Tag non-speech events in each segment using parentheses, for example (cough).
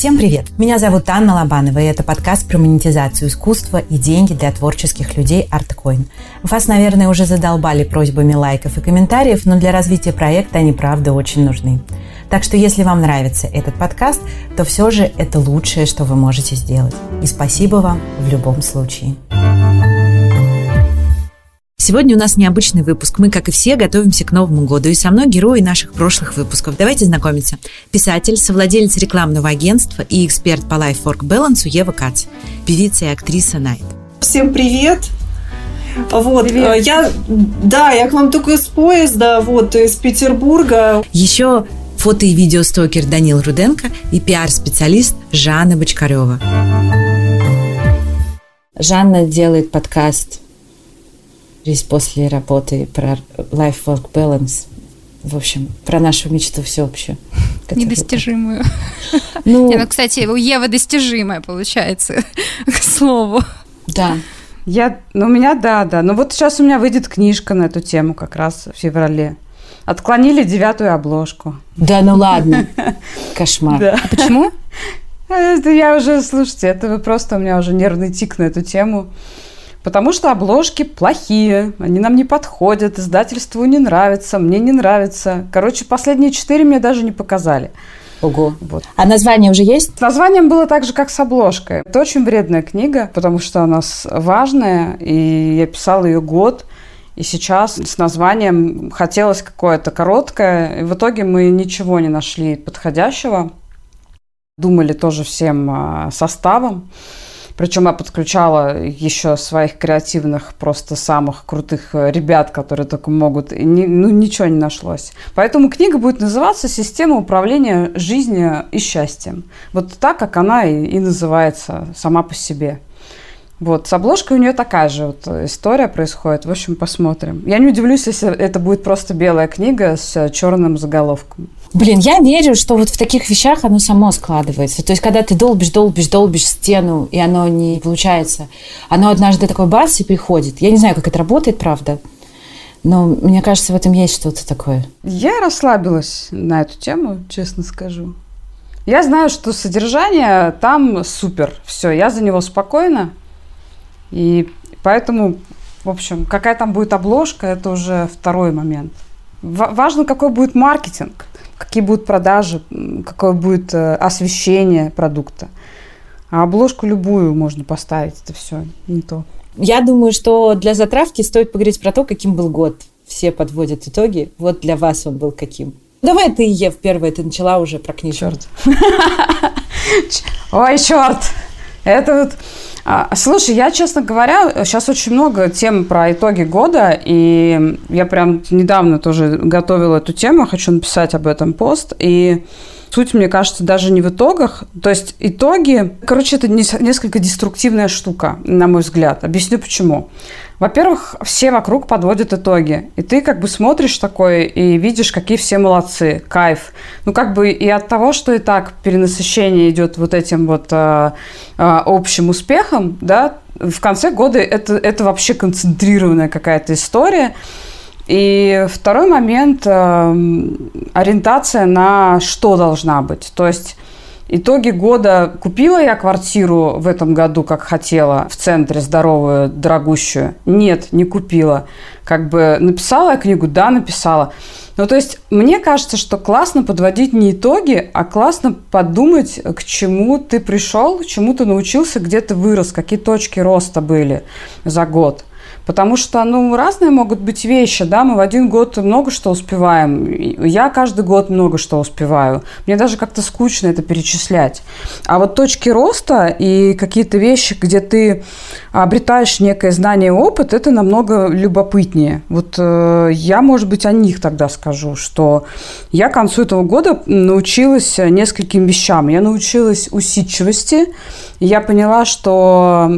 Всем привет! Меня зовут Анна Лобанова, и это подкаст про монетизацию искусства и деньги для творческих людей ArtCoin. Вас, наверное, уже задолбали просьбами лайков и комментариев, но для развития проекта они, правда, очень нужны. Так что если вам нравится этот подкаст, то все же это лучшее, что вы можете сделать. И спасибо вам в любом случае. Сегодня у нас необычный выпуск. Мы, как и все, готовимся к Новому году. И со мной герои наших прошлых выпусков. Давайте знакомиться. Писатель, совладелец рекламного агентства и эксперт по Life-Work Balance Ева Кац. Певица и актриса Найт. Всем привет! Вот, Привет. Э, я, да, я к вам только с поезда, вот, из Петербурга. Еще фото- и видеостокер Данил Руденко и пиар-специалист Жанна Бочкарева. Жанна делает подкаст весь после работы про life-work balance. В общем, про нашу мечту всеобщую. (laughs) Недостижимую. (laughs) Ну, Не, ну, кстати, у Евы достижимая получается, (laughs) к слову. Да. Я, ну, у меня, да, да. Но вот сейчас у меня выйдет книжка на эту тему как раз в феврале. Отклонили девятую обложку. Да, ну ладно. Кошмар. Да. А почему? Это я уже, слушайте, это вы просто у меня уже нервный тик на эту тему. Потому что обложки плохие, они нам не подходят, издательству не нравятся, мне не нравится. Короче, последние четыре мне даже не показали. Ого. Вот. А название уже есть? С названием было так же, как с обложкой. Это очень вредная книга, потому что она важная, и я писала ее год. И сейчас с названием хотелось какое-то короткое. И в итоге мы ничего не нашли подходящего. Думали тоже всем а, составом. Причем я подключала еще своих креативных, просто самых крутых э, ребят, которые только могут. И ни, ну, ничего не нашлось. Поэтому книга будет называться «Система управления жизнью и счастьем». Вот так, как она и, и называется сама по себе. Вот, с обложкой у нее такая же вот история происходит. В общем, посмотрим. Я не удивлюсь, если это будет просто белая книга с черным заголовком. Блин, я верю, что вот в таких вещах оно само складывается. То есть, когда ты долбишь, долбишь, долбишь стену, и оно не получается, оно однажды такой бац и приходит. Я не знаю, как это работает, правда. Но мне кажется, в этом есть что-то такое. Я расслабилась на эту тему, честно скажу. Я знаю, что содержание там супер. Все, я за него спокойна. И поэтому, в общем, какая там будет обложка, это уже второй момент. Важно, какой будет маркетинг какие будут продажи, какое будет э, освещение продукта. А обложку любую можно поставить, это все не то. Я думаю, что для затравки стоит поговорить про то, каким был год. Все подводят итоги. Вот для вас он был каким. Давай ты, Ев, первая, ты начала уже про книжку. Черт. (laughs) Ой, черт! Это вот слушай, я, честно говоря, сейчас очень много тем про итоги года, и я прям недавно тоже готовила эту тему, хочу написать об этом пост, и суть, мне кажется, даже не в итогах. То есть итоги, короче, это несколько деструктивная штука, на мой взгляд. Объясню почему. Во-первых, все вокруг подводят итоги. И ты как бы смотришь такой и видишь, какие все молодцы, кайф. Ну, как бы и от того, что и так перенасыщение идет вот этим вот э, э, общим успехом, да, в конце года это, это вообще концентрированная какая-то история. И второй момент э, ориентация на что должна быть. То есть Итоги года. Купила я квартиру в этом году, как хотела, в центре здоровую, дорогущую? Нет, не купила. Как бы написала я книгу? Да, написала. Ну, то есть, мне кажется, что классно подводить не итоги, а классно подумать, к чему ты пришел, чему ты научился, где ты вырос, какие точки роста были за год. Потому что, ну, разные могут быть вещи, да, мы в один год много что успеваем. Я каждый год много что успеваю. Мне даже как-то скучно это перечислять. А вот точки роста и какие-то вещи, где ты обретаешь некое знание и опыт, это намного любопытнее. Вот э, я, может быть, о них тогда скажу, что я к концу этого года научилась нескольким вещам. Я научилась усидчивости, я поняла, что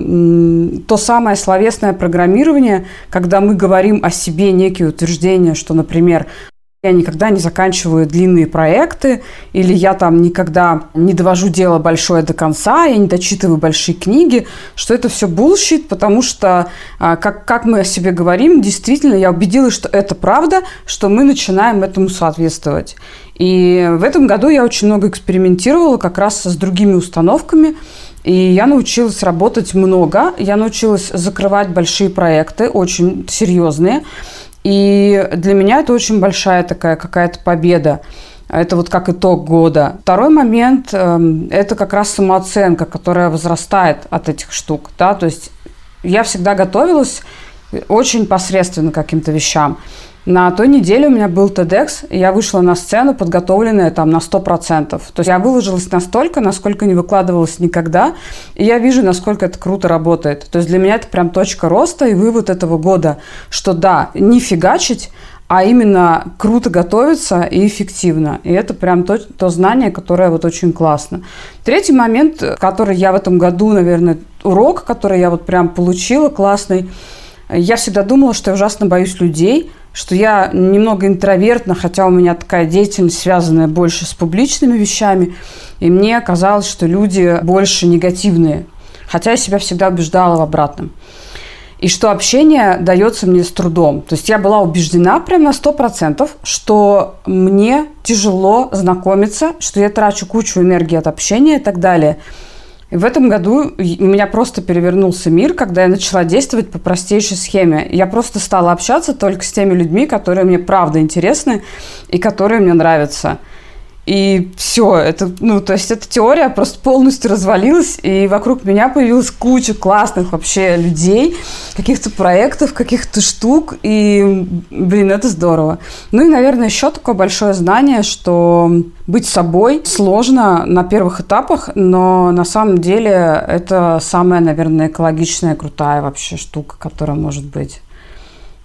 то самое словесное программирование, когда мы говорим о себе некие утверждения, что, например, я никогда не заканчиваю длинные проекты, или я там никогда не довожу дело большое до конца, я не дочитываю большие книги, что это все bullshit, потому что, а, как, как мы о себе говорим, действительно, я убедилась, что это правда, что мы начинаем этому соответствовать. И в этом году я очень много экспериментировала как раз с другими установками, и я научилась работать много, я научилась закрывать большие проекты, очень серьезные, и для меня это очень большая такая какая-то победа. Это вот как итог года. Второй момент э, – это как раз самооценка, которая возрастает от этих штук. Да? То есть я всегда готовилась очень посредственно к каким-то вещам. На той неделе у меня был TEDx, и я вышла на сцену, подготовленная там на 100%. То есть я выложилась настолько, насколько не выкладывалась никогда, и я вижу, насколько это круто работает. То есть для меня это прям точка роста и вывод этого года, что да, не фигачить, а именно круто готовиться и эффективно. И это прям то, то знание, которое вот очень классно. Третий момент, который я в этом году, наверное, урок, который я вот прям получила классный, я всегда думала, что я ужасно боюсь людей – что я немного интровертна, хотя у меня такая деятельность, связанная больше с публичными вещами, и мне казалось, что люди больше негативные, хотя я себя всегда убеждала в обратном. И что общение дается мне с трудом. То есть я была убеждена прямо на 100%, что мне тяжело знакомиться, что я трачу кучу энергии от общения и так далее – и в этом году у меня просто перевернулся мир, когда я начала действовать по простейшей схеме. Я просто стала общаться только с теми людьми, которые мне правда интересны и которые мне нравятся. И все, это, ну, то есть эта теория просто полностью развалилась, и вокруг меня появилась куча классных вообще людей, каких-то проектов, каких-то штук, и, блин, это здорово. Ну и, наверное, еще такое большое знание, что быть собой сложно на первых этапах, но на самом деле это самая, наверное, экологичная, крутая вообще штука, которая может быть.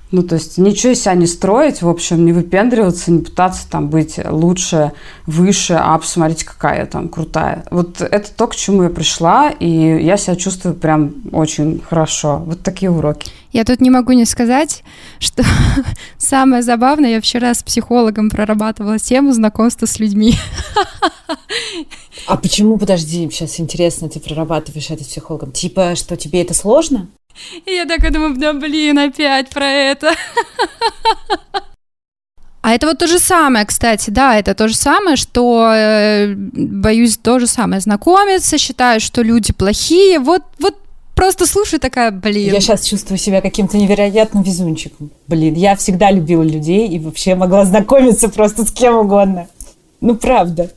Ну, то есть ничего из себя не строить, в общем, не выпендриваться, не пытаться там быть лучше, выше, а посмотрите, какая я там крутая. Вот это то, к чему я пришла, и я себя чувствую прям очень хорошо. Вот такие уроки. Я тут не могу не сказать, что (laughs) самое забавное, я вчера с психологом прорабатывала тему знакомства с людьми. А почему, подожди, сейчас интересно, ты прорабатываешь это с психологом? Типа, что тебе это сложно? И я такая думаю, да блин, опять про это. А это вот то же самое, кстати, да, это то же самое, что э, боюсь то же самое знакомиться, считаю, что люди плохие, вот, вот просто слушаю такая, блин. Я сейчас чувствую себя каким-то невероятным везунчиком. Блин, я всегда любила людей и вообще могла знакомиться просто с кем угодно. Ну, правда.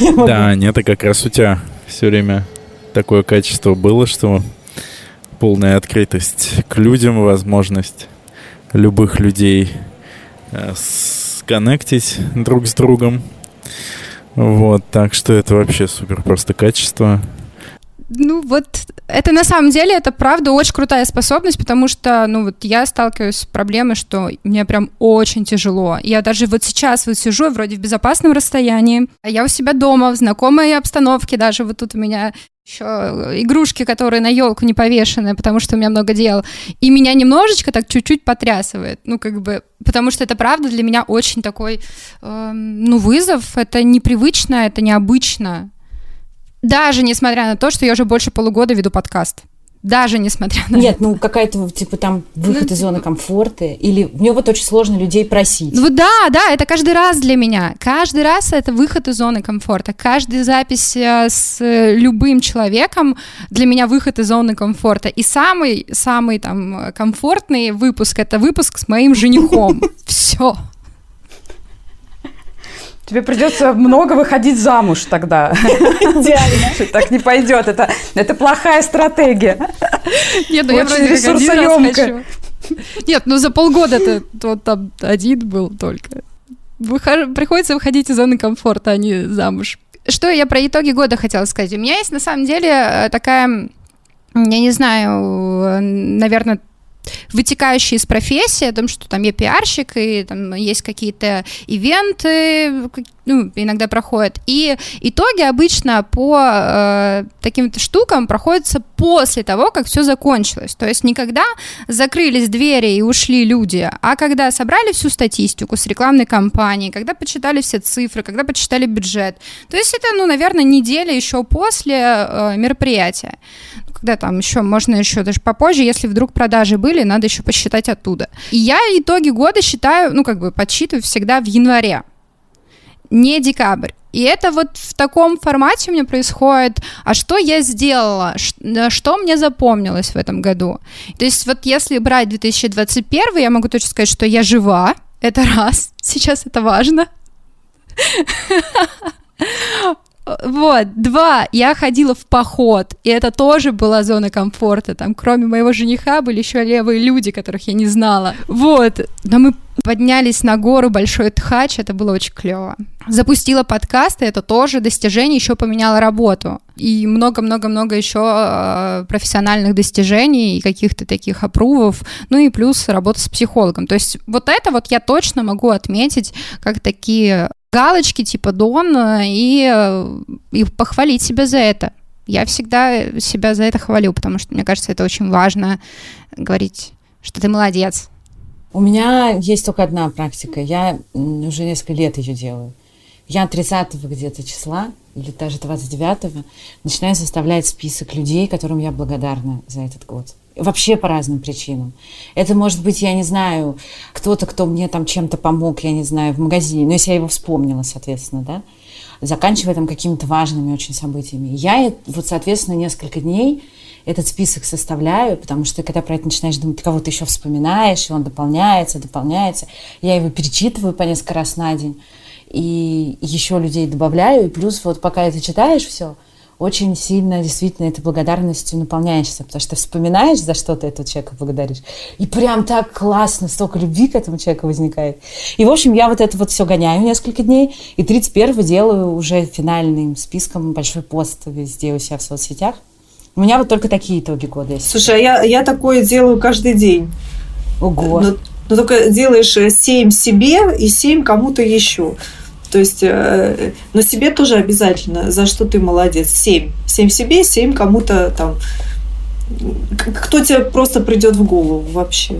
Да, нет, это как раз у тебя все время такое качество было, что полная открытость к людям, возможность любых людей э, сконнектить друг с другом. Вот, так что это вообще супер просто качество. Ну вот это на самом деле, это правда очень крутая способность, потому что, ну вот я сталкиваюсь с проблемой, что мне прям очень тяжело. Я даже вот сейчас вот сижу вроде в безопасном расстоянии, а я у себя дома, в знакомой обстановке, даже вот тут у меня еще игрушки, которые на елку не повешены, потому что у меня много дел, и меня немножечко так чуть-чуть потрясывает, ну как бы, потому что это правда для меня очень такой, э, ну вызов, это непривычно, это необычно, даже несмотря на то, что я уже больше полугода веду подкаст даже несмотря на Нет, ну какая-то, типа, там выход ну, из зоны комфорта, или мне вот очень сложно людей просить. Ну да, да, это каждый раз для меня. Каждый раз это выход из зоны комфорта. Каждая запись э, с любым человеком для меня выход из зоны комфорта. И самый, самый там комфортный выпуск, это выпуск с моим женихом. (laughs) Все. Тебе придется много выходить замуж тогда. Идеально. Так не пойдет. Это, это плохая стратегия. Нет, ну я вроде ресурсоемкая. Нет, ну за полгода ты вот там один был только. Выхож... Приходится выходить из зоны комфорта, а не замуж. Что я про итоги года хотела сказать? У меня есть на самом деле э, такая, я не знаю, наверное, вытекающие из профессии, о том, что там я пиарщик, и там есть какие-то ивенты, ну, иногда проходят. И итоги обычно по э, таким-то штукам проходятся после того, как все закончилось. То есть никогда закрылись двери и ушли люди, а когда собрали всю статистику с рекламной кампании, когда почитали все цифры, когда почитали бюджет. То есть это, ну, наверное, неделя еще после э, мероприятия когда там еще, можно еще даже попозже, если вдруг продажи были, надо еще посчитать оттуда. И я итоги года считаю, ну, как бы подсчитываю всегда в январе, не декабрь. И это вот в таком формате у меня происходит. А что я сделала? Что мне запомнилось в этом году? То есть вот если брать 2021, я могу точно сказать, что я жива. Это раз. Сейчас это важно. Вот, два, я ходила в поход, и это тоже была зона комфорта, там, кроме моего жениха были еще левые люди, которых я не знала, вот, но мы поднялись на гору Большой Тхач, это было очень клево. Запустила подкаст, и это тоже достижение, еще поменяла работу. И много-много-много еще э, профессиональных достижений и каких-то таких опрувов, ну и плюс работа с психологом. То есть вот это вот я точно могу отметить как такие галочки типа Дон и, и похвалить себя за это. Я всегда себя за это хвалю, потому что мне кажется, это очень важно говорить, что ты молодец. У меня есть только одна практика. Я уже несколько лет ее делаю. Я 30 где-то числа, или даже 29 начинаю составлять список людей, которым я благодарна за этот год. Вообще по разным причинам. Это может быть, я не знаю, кто-то, кто мне там чем-то помог, я не знаю, в магазине, но если я его вспомнила, соответственно, да, заканчивая там какими-то важными очень событиями. Я вот, соответственно, несколько дней этот список составляю, потому что когда про это начинаешь думать, ты кого-то еще вспоминаешь, и он дополняется, дополняется. Я его перечитываю по несколько раз на день, и еще людей добавляю, и плюс вот пока это читаешь все, очень сильно действительно этой благодарностью наполняешься, потому что вспоминаешь, за что ты этого человека благодаришь, и прям так классно, столько любви к этому человеку возникает. И, в общем, я вот это вот все гоняю несколько дней, и 31-го делаю уже финальным списком большой пост везде у себя в соцсетях. У меня вот только такие итоги года есть. Слушай, а я, я такое делаю каждый день. Ого. Но, но только делаешь 7 себе и 7 кому-то еще. То есть э, на себе тоже обязательно, за что ты молодец. Семь. Семь себе, семь кому-то там. Кто тебе просто придет в голову вообще.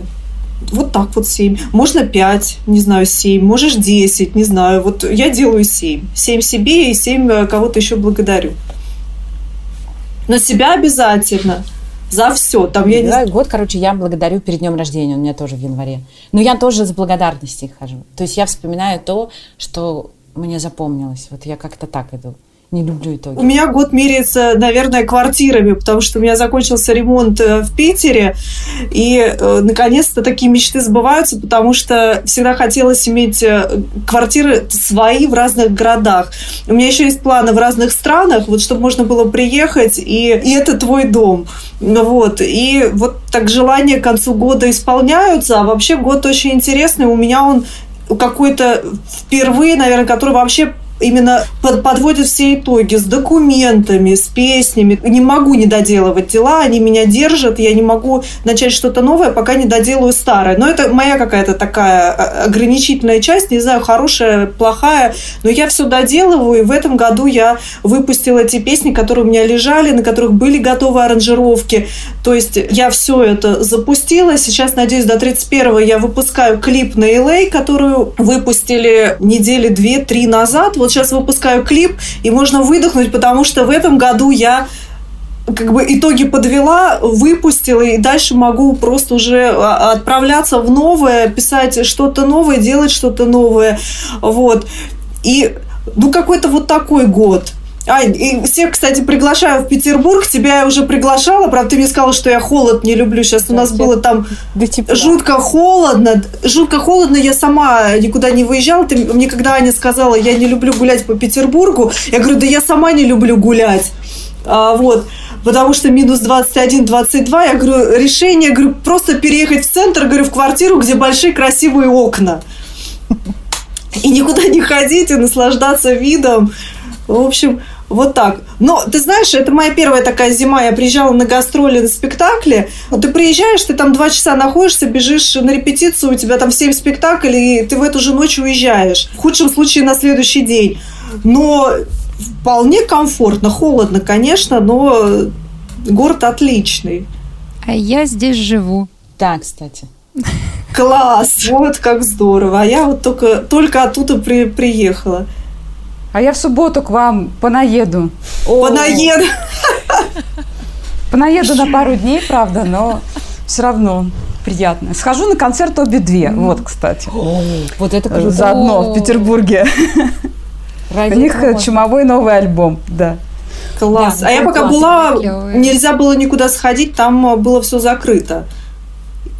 Вот так вот семь. Можно пять, не знаю, семь. Можешь десять, не знаю. Вот я делаю семь. Семь себе и семь э, кого-то еще благодарю. Но себя обязательно за все. Там я не... Год, короче, я благодарю перед днем рождения, у меня тоже в январе. Но я тоже с благодарностью хожу. То есть я вспоминаю то, что мне запомнилось. Вот я как-то так иду. Не люблю итоги. У меня год меряется, наверное, квартирами, потому что у меня закончился ремонт э, в Питере, и э, наконец-то такие мечты сбываются, потому что всегда хотелось иметь э, квартиры свои в разных городах. У меня еще есть планы в разных странах, вот чтобы можно было приехать, и, и это твой дом. Вот. И вот так желания к концу года исполняются, а вообще год очень интересный. У меня он какой-то впервые, наверное, который вообще именно под, подводят все итоги с документами, с песнями. Не могу не доделывать дела, они меня держат, я не могу начать что-то новое, пока не доделаю старое. Но это моя какая-то такая а, ограничительная часть, не знаю, хорошая, плохая, но я все доделываю, и в этом году я выпустила эти песни, которые у меня лежали, на которых были готовы аранжировки. То есть я все это запустила, сейчас, надеюсь, до 31 я выпускаю клип на LA, которую выпустили недели две-три назад, вот сейчас выпускаю клип, и можно выдохнуть, потому что в этом году я как бы итоги подвела, выпустила, и дальше могу просто уже а, отправляться в новое, писать что-то новое, делать что-то новое. Вот. И ну какой-то вот такой год. А, и всех, кстати, приглашаю в Петербург. Тебя я уже приглашала. Правда, ты мне сказала, что я холод не люблю. Сейчас у нас было там да, типа, жутко холодно. Жутко холодно. Я сама никуда не выезжала. Ты, мне когда Аня сказала, я не люблю гулять по Петербургу, я говорю, да я сама не люблю гулять. А, вот потому что минус 21-22, я говорю, решение, говорю, просто переехать в центр, говорю, в квартиру, где большие красивые окна. И никуда не ходить, и наслаждаться видом. В общем, Вот так. Но ты знаешь, это моя первая такая зима. Я приезжала на гастроли, на спектакли. Вот ты приезжаешь, ты там два часа находишься, бежишь на репетицию, у тебя там семь спектаклей, и ты в эту же ночь уезжаешь. В худшем случае на следующий день. Но вполне комфортно, холодно, конечно, но город отличный. А я здесь живу. Да, кстати. Класс! Вот как здорово. А я вот только, только оттуда при, приехала. А я в субботу к вам понаеду. Понаеду. Понаеду на пару дней, правда, но все равно приятно. Схожу на концерт обе две. Вот, кстати. Вот это круто. Заодно в Петербурге. Ради У них можно. чумовой новый альбом, да. Класс. Да, а я пока была, нельзя было никуда сходить, там э, было все закрыто.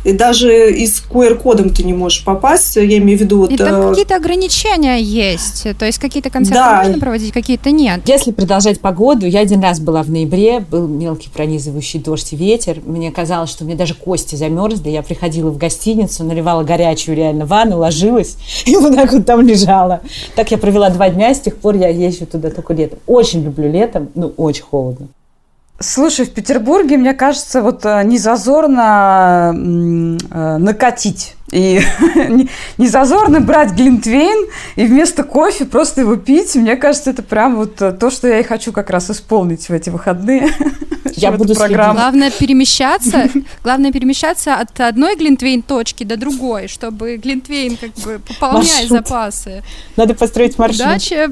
И даже и с QR-кодом ты не можешь попасть. Я имею в виду вот... И там э, какие-то ограничения есть. То есть какие-то концерты Да. можно проводить, какие-то нет. Если продолжать погоду, я один раз была в ноябре, был мелкий пронизывающий дождь и ветер. Мне казалось, что мне даже кости замерзли. Я приходила в гостиницу, наливала горячую реально ванну, ложилась (laughs) и вот так вот там лежала. Так я провела два дня, с тех пор я езжу туда только летом. Очень люблю летом, ну очень холодно. Слушай, в Петербурге, мне кажется, вот э, не зазорно м, э, накатить. И (laughs) не- зазорно брать глинтвейн и вместо кофе просто его пить. Мне кажется, это прям вот э, то, что я и хочу как раз исполнить в эти выходные. (laughs) Я буду программу. Главное перемещаться, (laughs) главное перемещаться от одной глинтвейн точки до другой, чтобы глинтвейн как бы пополнять Маршрут. запасы. Надо построить маршрут. Удачи.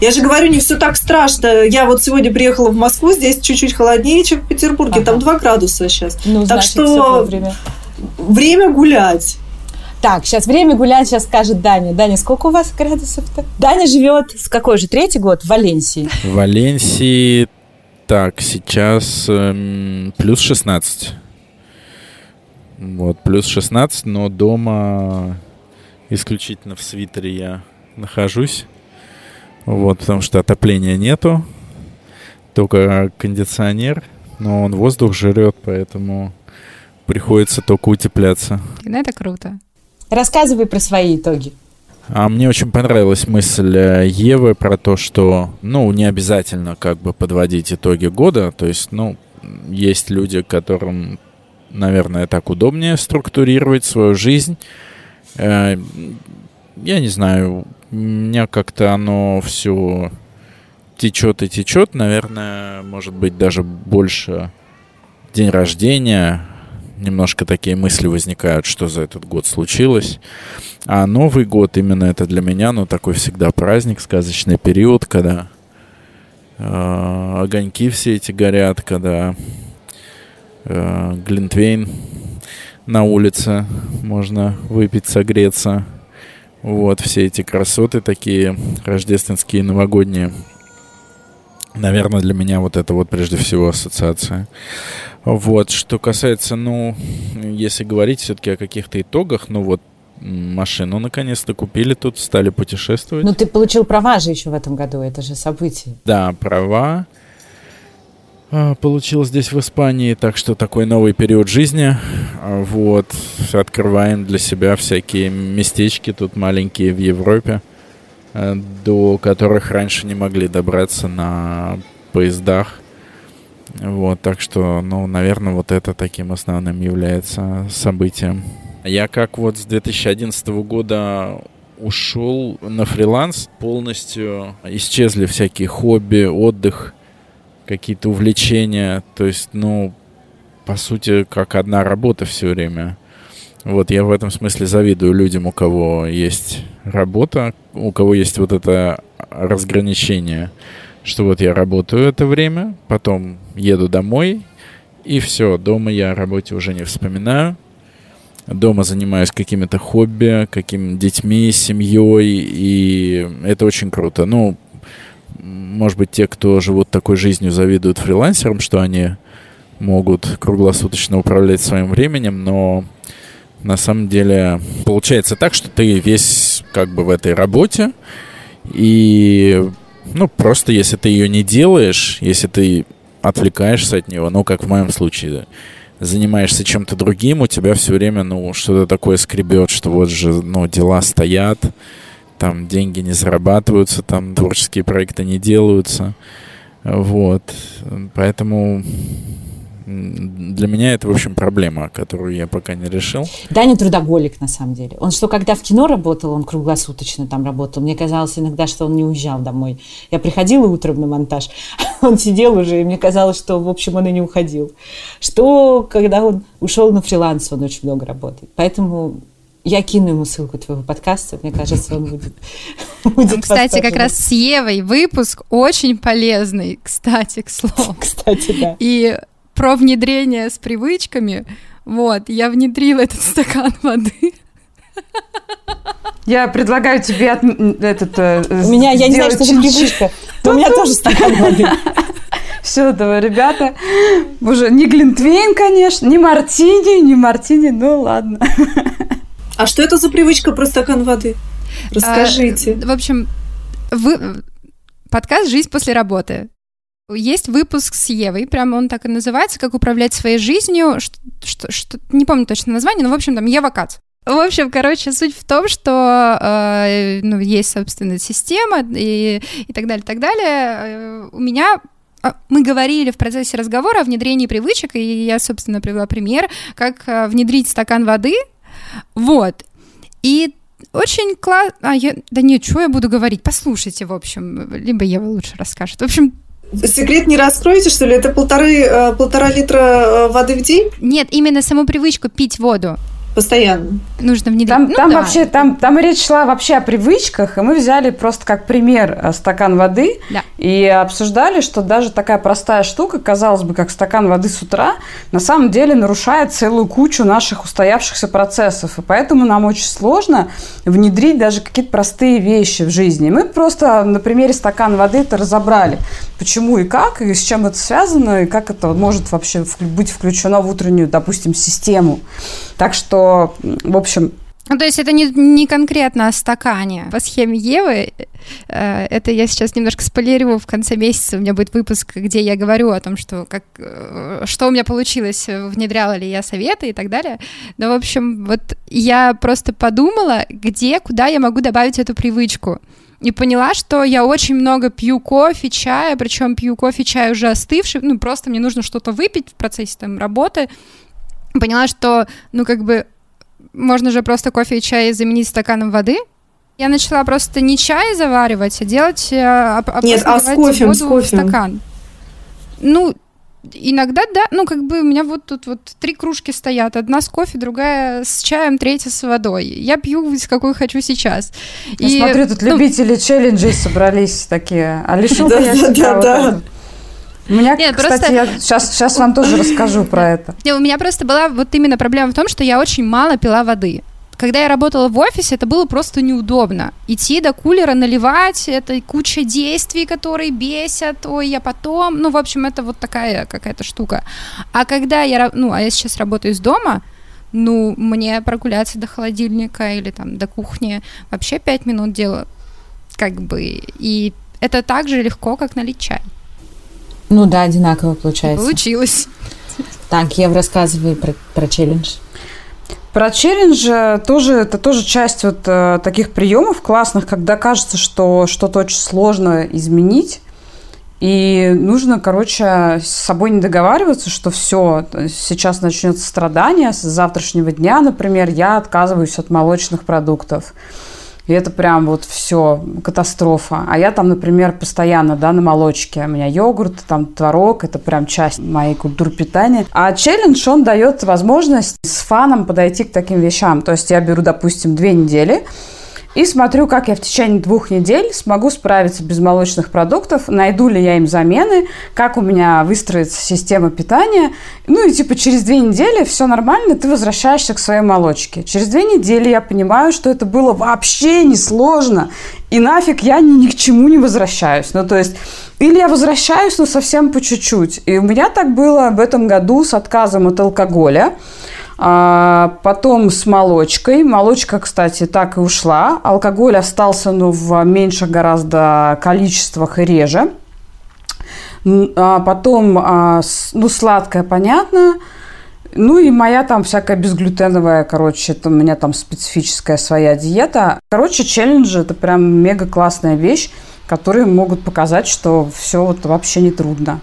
Я же говорю, не все так страшно. Я вот сегодня приехала в Москву, здесь чуть-чуть холоднее, чем в Петербурге. Ага. Там 2 градуса сейчас. Ну, так значит, что всё вовремя. время гулять. Так, сейчас время гулять, сейчас скажет Даня. Даня, сколько у вас градусов-то? Даня живет с какой же, третий год в Валенсии. В Валенсии, так, сейчас эм, плюс 16. Вот, плюс 16, но дома исключительно в свитере я нахожусь. Вот, потому что отопления нету. Только кондиционер, но он воздух жрет, поэтому приходится только утепляться. Ну, это круто. Рассказывай про свои итоги. А мне очень понравилась мысль э, Евы про то, что, ну, не обязательно как бы подводить итоги года. То есть, ну, есть люди, которым, наверное, так удобнее структурировать свою жизнь. Э, Я не знаю, меня как-то оно все течет и течет. Наверное, может быть, даже больше день рождения. Немножко такие мысли возникают, что за этот год случилось. А Новый год именно это для меня, ну, такой всегда праздник, сказочный период, когда э, огоньки все эти горят, когда э, глинтвейн на улице можно выпить, согреться. Вот, все эти красоты такие рождественские, новогодние. Наверное, для меня вот это вот прежде всего ассоциация. Вот, что касается, ну, если говорить все-таки о каких-то итогах, ну вот машину наконец-то купили тут, стали путешествовать. Ну, ты получил права же еще в этом году, это же событие. Да, права. А, Получил здесь в Испании, так что такой новый период жизни. А, Вот, открываем для себя всякие местечки тут маленькие в Европе, э, до которых раньше не могли добраться на поездах. Вот, так что, ну, наверное, вот это таким основным является событием. Я как вот с 2011 года ушел на фриланс, полностью исчезли всякие хобби, отдых, какие-то увлечения. То есть, ну, по сути, как одна работа все время. Вот я в этом смысле завидую людям, у кого есть работа, у кого есть вот это разграничение, что вот я работаю это время, потом еду домой, и все, дома я о работе уже не вспоминаю. Дома занимаюсь какими-то хобби, какими детьми, семьей, и это очень круто. Ну, может быть, те, кто живут такой жизнью, завидуют фрилансерам, что они могут круглосуточно управлять своим временем, но на самом деле получается так, что ты весь как бы в этой работе, и ну просто если ты ее не делаешь, если ты отвлекаешься от него, ну как в моем случае, занимаешься чем-то другим, у тебя все время, ну, что-то такое скребет, что вот же, ну, дела стоят, там деньги не зарабатываются, там творческие проекты не делаются. Вот. Поэтому для меня это, в общем, проблема, которую я пока не решил. Даня трудоголик, на самом деле. Он что, когда в кино работал, он круглосуточно там работал. Мне казалось иногда, что он не уезжал домой. Я приходила утром на монтаж, (laughs) он сидел уже, и мне казалось, что, в общем, он и не уходил. Что, когда он ушел на фриланс, он очень много работает. Поэтому я кину ему ссылку твоего подкаста, мне кажется, он будет... (laughs) будет кстати, как раз с Евой выпуск очень полезный, кстати, к слову. (laughs) Кстати, да. И про внедрение с привычками. Вот, я внедрила этот стакан воды. Я предлагаю тебе от, этот... Э, у меня, я не знаю, что это привычка. У меня тоже стакан воды. (laughs) Все, давай, ребята. Уже не глинтвейн, конечно, не мартини, не мартини, ну ладно. А что это за привычка про стакан воды? Расскажите. А, в общем, вы... подкаст «Жизнь после работы». Есть выпуск с Евой, прямо он так и называется, как управлять своей жизнью, что, что, что не помню точно название, но, в общем, там Ева Кац. В общем, короче, суть в том, что э, ну, есть, собственно, система и, и так далее, так далее. Э, у меня а, мы говорили в процессе разговора о внедрении привычек, и я, собственно, привела пример, как э, внедрить стакан воды. Вот. И очень классно... А, я... Да нет, что я буду говорить? Послушайте, в общем. Либо Ева лучше расскажет. В общем, Секрет не раскроете, что ли? Это полторы, э, полтора литра э, воды в день? Нет, именно саму привычку пить воду постоянно. Нужно внедрить. Там, ну, там да. вообще, там, там речь шла вообще о привычках, и мы взяли просто как пример э, стакан воды да. и обсуждали, что даже такая простая штука, казалось бы, как стакан воды с утра, на самом деле нарушает целую кучу наших устоявшихся процессов, и поэтому нам очень сложно внедрить даже какие-то простые вещи в жизни. Мы просто на примере стакана воды это разобрали, почему и как, и с чем это связано, и как это может вообще быть включено в утреннюю, допустим, систему. Так что, в общем, ну, то есть это не, не конкретно о стакане. По схеме Евы, э, это я сейчас немножко спойлерю, в конце месяца у меня будет выпуск, где я говорю о том, что, как, э, что у меня получилось, внедряла ли я советы и так далее. Но, в общем, вот я просто подумала, где, куда я могу добавить эту привычку. И поняла, что я очень много пью кофе, чая, причем пью кофе, чай уже остывший, ну, просто мне нужно что-то выпить в процессе там работы, поняла, что, ну, как бы, можно же просто кофе и чай заменить стаканом воды. Я начала просто не чай заваривать, а делать... А, Нет, а с кофе, воду с кофе. в стакан. Ну, иногда, да, ну, как бы у меня вот тут вот три кружки стоят. Одна с кофе, другая с чаем, третья с водой. Я пью с какой хочу сейчас. Я и, смотрю, тут ну, любители челленджей собрались такие. А лишу я себя да, да. У меня, Нет, кстати, просто... я сейчас, сейчас вам тоже расскажу про (laughs) это. Нет, у меня просто была вот именно проблема в том, что я очень мало пила воды. Когда я работала в офисе, это было просто неудобно. Идти до кулера, наливать, это куча действий, которые бесят, ой, я потом, ну, в общем, это вот такая какая-то штука. А когда я, ну, а я сейчас работаю из дома, ну, мне прогуляться до холодильника или там до кухни вообще пять минут дело, как бы, и это так же легко, как налить чай. Ну да, одинаково получается. Получилось. Так, Ев, рассказывай про, про челлендж. Про челлендж тоже это тоже часть вот э, таких приемов классных, когда кажется, что что-то очень сложно изменить. И нужно, короче, с собой не договариваться, что все, сейчас начнется страдание, с завтрашнего дня, например, я отказываюсь от молочных продуктов. И это прям вот все катастрофа. А я там, например, постоянно, да, на молочке. У меня йогурт, там творог, это прям часть моей культуры питания. А челлендж, он дает возможность с фаном подойти к таким вещам. То есть я беру, допустим, две недели, и смотрю, как я в течение двух недель смогу справиться без молочных продуктов, найду ли я им замены, как у меня выстроится система питания. Ну и типа через две недели все нормально, ты возвращаешься к своей молочке. Через две недели я понимаю, что это было вообще несложно, и нафиг я ни, ни к чему не возвращаюсь. Ну то есть или я возвращаюсь, но совсем по чуть-чуть. И у меня так было в этом году с отказом от алкоголя. А, потом с молочкой. Молочка, кстати, так и ушла. Алкоголь остался, но в меньших гораздо количествах и реже. А потом, а, ну, сладкое, понятно. Ну и моя там всякая безглютеновая, короче, это у меня там специфическая своя диета. Короче, челленджи – это прям мега классная вещь, которые могут показать, что все вот вообще не трудно.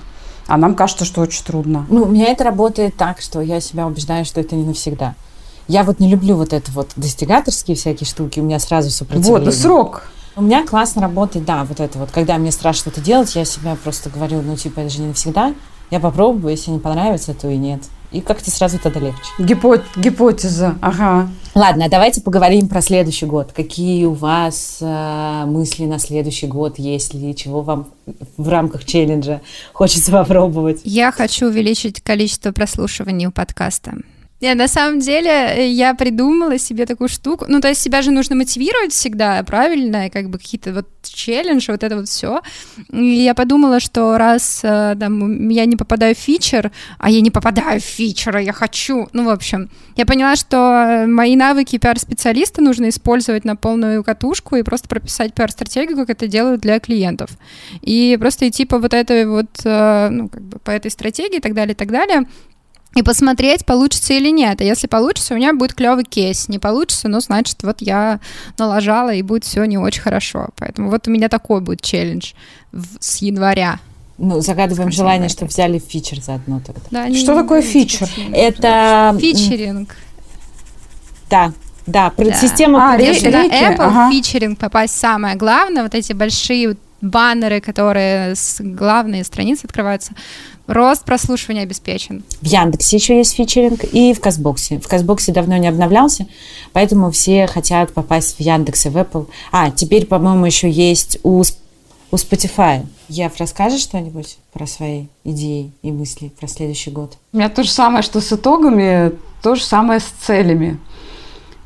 А нам кажется, что очень трудно. Ну, у меня это работает так, что я себя убеждаю, что это не навсегда. Я вот не люблю вот это вот достигаторские всякие штуки, у меня сразу сопротивление. Вот, и срок. У меня классно работает, да, вот это вот, когда мне страшно что-то делать, я себя просто говорю, ну, типа, это же не навсегда, я попробую, если не понравится, то и нет. И как-то сразу тогда легче. Гипот гипотеза, ага. Ладно, давайте поговорим про следующий год. Какие у вас э, мысли на следующий год, есть ли, чего вам в рамках челленджа хочется попробовать? Я хочу увеличить количество прослушиваний у подкаста. Нет, на самом деле э, я придумала себе такую штуку. Ну, то есть себя же нужно мотивировать всегда, правильно, и как бы какие-то вот челленджи, вот это вот все. И я подумала, что раз э, там, я не попадаю в фичер, а я не попадаю в фичер, а я хочу. Ну, в общем, я поняла, что мои навыки пиар-специалиста нужно использовать на полную катушку и просто прописать пиар-стратегию, как это делают для клиентов. И просто идти по вот этой вот, э, ну, как бы по этой стратегии и так далее, и так далее и посмотреть, получится или нет. А если получится, у меня будет клевый кейс. Не получится, ну, значит, вот я налажала, и будет все не очень хорошо. Поэтому вот у меня такой будет челлендж в, с января. Ну, загадываем желание, чтобы взяли фичер заодно тогда. Да, Что не, такое фичер? Это... Фичеринг. Да, да, да. система а, продвижения. На Apple ага. фичеринг попасть самое главное, вот эти большие баннеры, которые с главные страницы открываются, Рост прослушивания обеспечен. В Яндексе еще есть фичеринг и в Казбоксе. В Казбоксе давно не обновлялся, поэтому все хотят попасть в Яндекс и в Apple. А, теперь, по-моему, еще есть у, у Spotify. Ев, расскажешь что-нибудь про свои идеи и мысли про следующий год? У меня то же самое, что с итогами, то же самое с целями.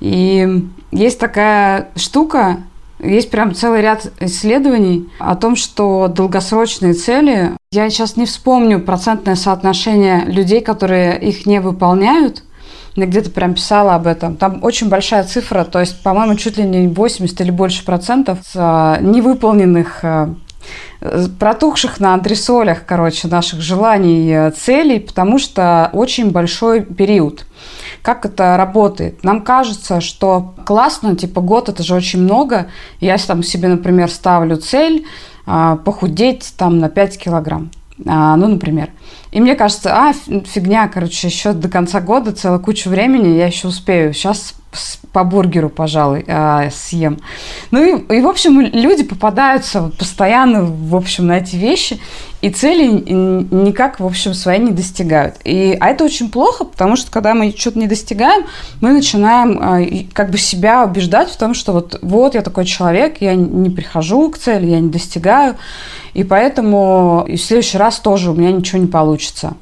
И есть такая штука, есть прям целый ряд исследований о том, что долгосрочные цели, я сейчас не вспомню процентное соотношение людей, которые их не выполняют, я где-то прям писала об этом. Там очень большая цифра, то есть, по-моему, чуть ли не 80 или больше процентов невыполненных э, протухших на антресолях, короче, наших желаний, э, целей, потому что очень большой период. Как это работает? Нам кажется, что классно, типа год это же очень много. Я там себе, например, ставлю цель а, похудеть там на 5 килограмм. А, ну, например. И мне кажется, а, фигня, короче, еще до конца года целая куча времени, я еще успею. Сейчас по бургеру, пожалуй, э, съем. Ну и, и, в общем, люди попадаются постоянно, в общем, на эти вещи, и цели никак, в общем, свои не достигают. И, а это очень плохо, потому что, когда мы что-то не достигаем, мы начинаем э, как бы себя убеждать в том, что вот, вот я такой человек, я не прихожу к цели, я не достигаю, и поэтому в следующий раз тоже у меня ничего не получится.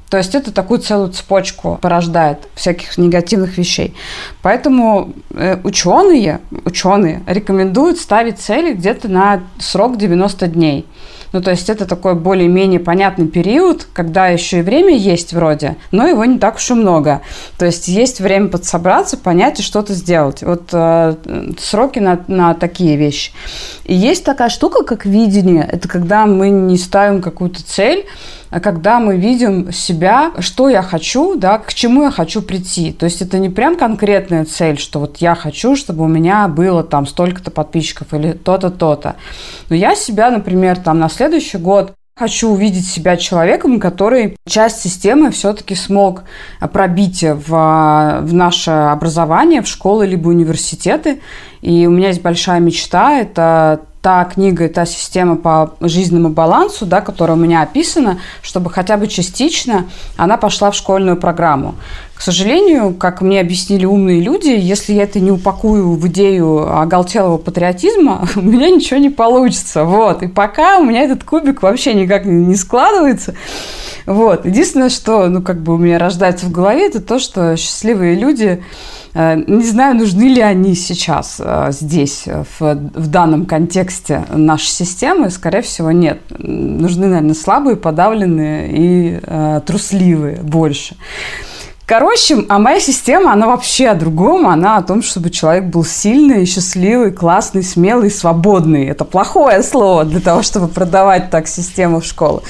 То есть это такую целую цепочку порождает всяких негативных вещей. Поэтому э, ученые, ученые рекомендуют ставить цели где-то на срок 90 дней. Ну, то есть это такой более-менее понятный период, когда еще и время есть вроде, но его не так уж и много. То есть есть время подсобраться, понять и что-то сделать. Вот э, сроки на, на такие вещи. И есть такая штука, как видение. Это когда мы не ставим какую-то цель, а когда мы видим себя, что я хочу, да, к чему я хочу прийти. То есть это не прям конкретная цель, что вот я хочу, чтобы у меня было там столько-то подписчиков или то-то, то-то. Но я себя, например, там на следующий год Хочу увидеть себя человеком, который часть системы все-таки смог пробить в, в наше образование, в школы либо университеты. И у меня есть большая мечта – это та книга и та система по жизненному балансу, да, которая у меня описана, чтобы хотя бы частично она пошла в школьную программу. К сожалению, как мне объяснили умные люди, если я это не упакую в идею оголтелого патриотизма, (laughs) у меня ничего не получится. Вот. И пока у меня этот кубик вообще никак не складывается. Вот. Единственное, что ну, как бы у меня рождается в голове, это то, что счастливые люди Э, не знаю, нужны ли они сейчас э, здесь, в, в данном контексте нашей системы. Скорее всего, нет. Нужны, наверное, слабые, подавленные и э, трусливые больше. Короче, а моя система, она вообще о другом. Она о том, чтобы человек был сильный, счастливый, классный, смелый, свободный. Это плохое слово для того, чтобы продавать так систему в школу.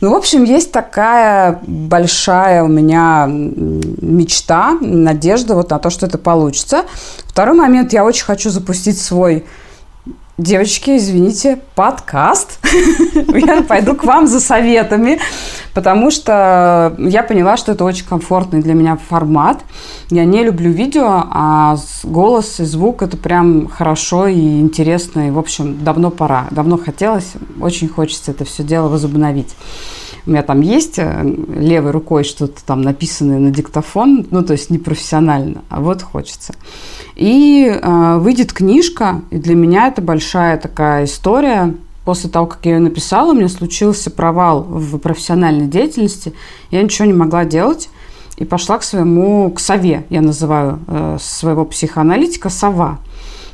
Ну, в общем, есть такая большая у меня мечта, надежда вот на то, что это получится. Второй момент, я очень хочу запустить свой Девочки, извините, подкаст. (laughs) Я пойду к вам за советами, потому что я поняла, что это очень комфортный для меня формат. Я не люблю видео, а голос и звук это прям хорошо и интересно. И, в общем, давно пора. Давно хотелось, очень хочется это все дело возобновить. У меня там есть э, левой рукой что-то там написанное на диктофон, ну, то есть непрофессионально, а вот хочется. И э, выйдет книжка, и для меня это большая такая история. После того, как я ее написала, у меня случился провал в профессиональной деятельности. Я ничего не могла делать и пошла к своему, к сове, я называю э, своего психоаналитика сова.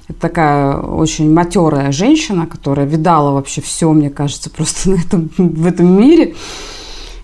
Это такая очень матерая женщина, которая видала вообще все, мне кажется, (laughs) просто на этом, в этом мире.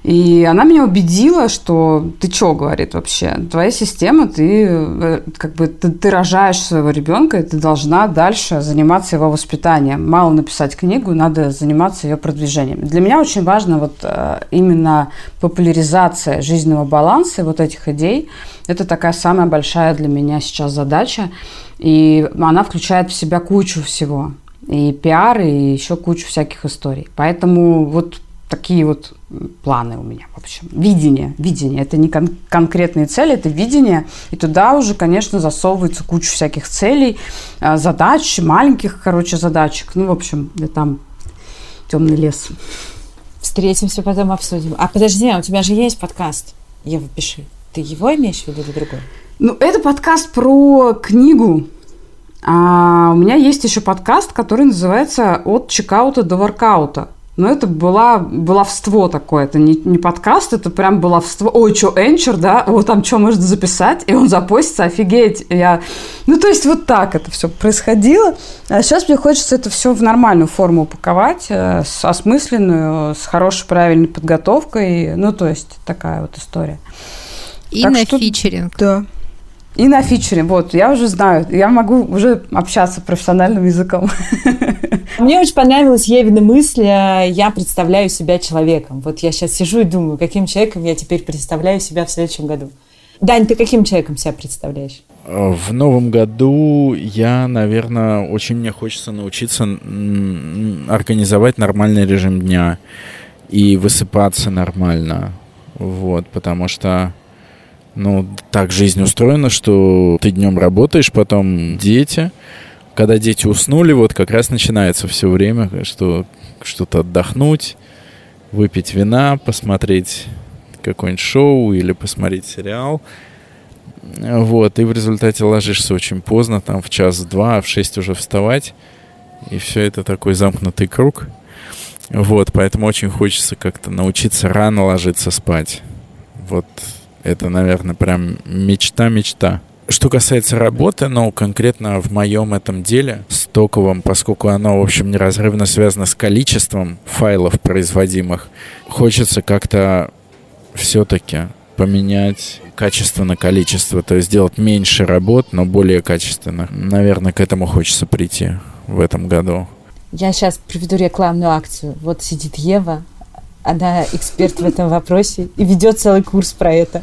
И она меня убедила, что ты что, говорит вообще, твоя система, ты э, как бы ты, ты рожаешь своего ребенка, и ты должна дальше заниматься его воспитанием. Мало написать книгу, надо заниматься ее продвижением. Для меня очень важно вот э, именно популяризация жизненного баланса вот этих идей. Это такая самая большая для меня сейчас задача. И она включает в себя кучу всего. И пиар, и еще кучу всяких историй. Поэтому вот такие вот планы у меня, в общем. Видение, видение. Это не кон- конкретные цели, это видение. И туда уже, конечно, засовывается куча всяких целей, а, задач, маленьких, короче, задачек. Ну, в общем, да там темный лес. Встретимся, потом обсудим. А подожди, а у тебя же есть подкаст? Ева, пиши. Ты его имеешь в виду или другой? Ну, это подкаст про книгу. А у меня есть еще подкаст, который называется «От чекаута до воркаута». Но это была, баловство такое, это не, не подкаст, это прям баловство. Ой, что, Энчер, да? Вот там что можно записать, и он запостится, офигеть. Я... Ну, то есть вот так это все происходило. А сейчас мне хочется это все в нормальную форму упаковать, э, с осмысленную, с хорошей правильной подготовкой. Ну, то есть такая вот история. И так на что... фичеринг. Да. И на фичере. Вот, я уже знаю, я могу уже общаться профессиональным языком. (laughs) Мне очень понравилась Евина мысль «я представляю себя человеком». Вот я сейчас сижу и думаю, каким человеком я теперь представляю себя в следующем году. Дань, ты каким человеком себя представляешь? В новом году я, наверное, очень мне хочется научиться организовать нормальный режим дня и высыпаться нормально. Вот, потому что ну, так жизнь устроена, что ты днем работаешь, потом дети. Когда дети уснули, вот как раз начинается все время, что что-то отдохнуть, выпить вина, посмотреть какое-нибудь шоу или посмотреть сериал. Вот, и в результате ложишься очень поздно, там в час-два, а в шесть уже вставать. И все это такой замкнутый круг. Вот, поэтому очень хочется как-то научиться рано ложиться спать. Вот это, наверное, прям мечта-мечта. Что касается работы, ну, конкретно в моем этом деле, стоковом, поскольку оно, в общем, неразрывно связано с количеством файлов производимых, хочется как-то все-таки поменять качество на количество, то есть сделать меньше работ, но более качественно. Наверное, к этому хочется прийти в этом году. Я сейчас приведу рекламную акцию. Вот сидит Ева, она эксперт в этом вопросе и ведет целый курс про это.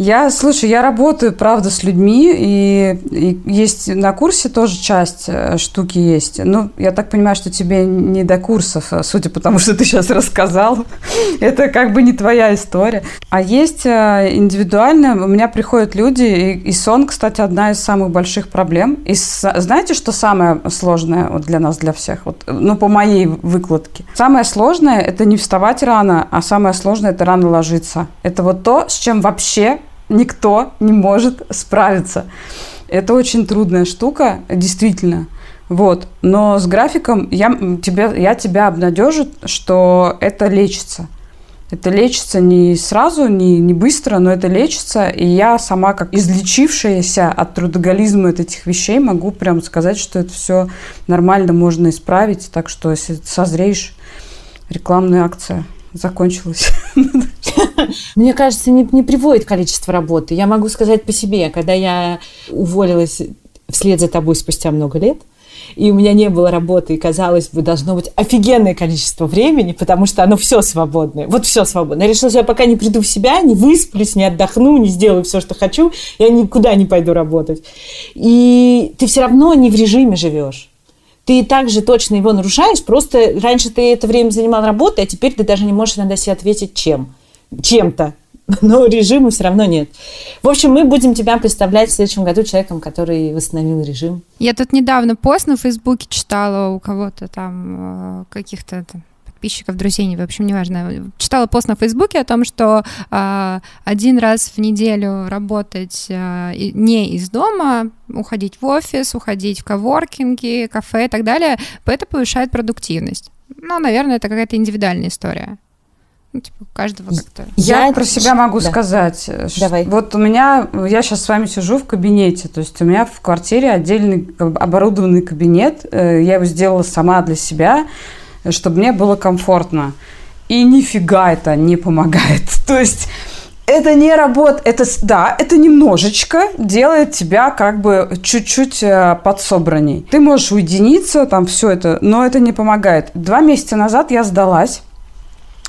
Я, слушай, я работаю, правда, с людьми, и, и есть на курсе тоже часть э, штуки есть. Ну, я так понимаю, что тебе не до курсов, э, судя по тому, (laughs) что ты сейчас рассказал. (laughs) Это как бы не твоя история. А есть э, индивидуально, у меня приходят люди, и, и сон, кстати, одна из самых больших проблем. И знаете, что самое сложное вот для нас, для всех? Вот, ну, по моей выкладке. Самое сложное – это не вставать рано, а самое сложное – это рано ложиться. Это вот то, с чем вообще никто не может справиться. Это очень трудная штука, действительно. Вот. Но с графиком я, тебе, я тебя обнадежу, что это лечится. Это лечится не сразу, не, не быстро, но это лечится. И я сама, как излечившаяся от трудоголизма от этих вещей, могу прям сказать, что это все нормально можно исправить. Так что, если созреешь, рекламная акция закончилась. Мне кажется, не, не приводит количество работы. Я могу сказать по себе, когда я уволилась вслед за тобой спустя много лет, и у меня не было работы, и, казалось бы, должно быть офигенное количество времени, потому что оно все свободное. Вот все свободно. Я решила, что я пока не приду в себя, не высплюсь, не отдохну, не сделаю все, что хочу, я никуда не пойду работать. И ты все равно не в режиме живешь ты также точно его нарушаешь, просто раньше ты это время занимал работой, а теперь ты даже не можешь иногда себе ответить чем. Чем-то. (laughs) Но режима все равно нет. В общем, мы будем тебя представлять в следующем году человеком, который восстановил режим. Я тут недавно пост на Фейсбуке читала у кого-то там, э, каких-то там, подписчиков, друзей, в общем, неважно. Читала пост на Фейсбуке о том, что э, один раз в неделю работать э, не из дома, уходить в офис, уходить в коворкинги, кафе и так далее, это повышает продуктивность. Ну, наверное, это какая-то индивидуальная история. Ну, типа, каждого как-то. Я, я про себя могу да. сказать. Давай. Вот у меня, я сейчас с вами сижу в кабинете, то есть у меня в квартире отдельный оборудованный кабинет, э, я его сделала сама для себя, чтобы мне было комфортно. И нифига это не помогает. (laughs) То есть это не работа, это, да, это немножечко делает тебя как бы чуть-чуть э, подсобранней. Ты можешь уединиться, там все это, но это не помогает. Два месяца назад я сдалась,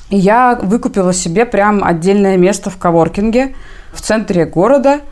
и я выкупила себе прям отдельное место в коворкинге в центре города –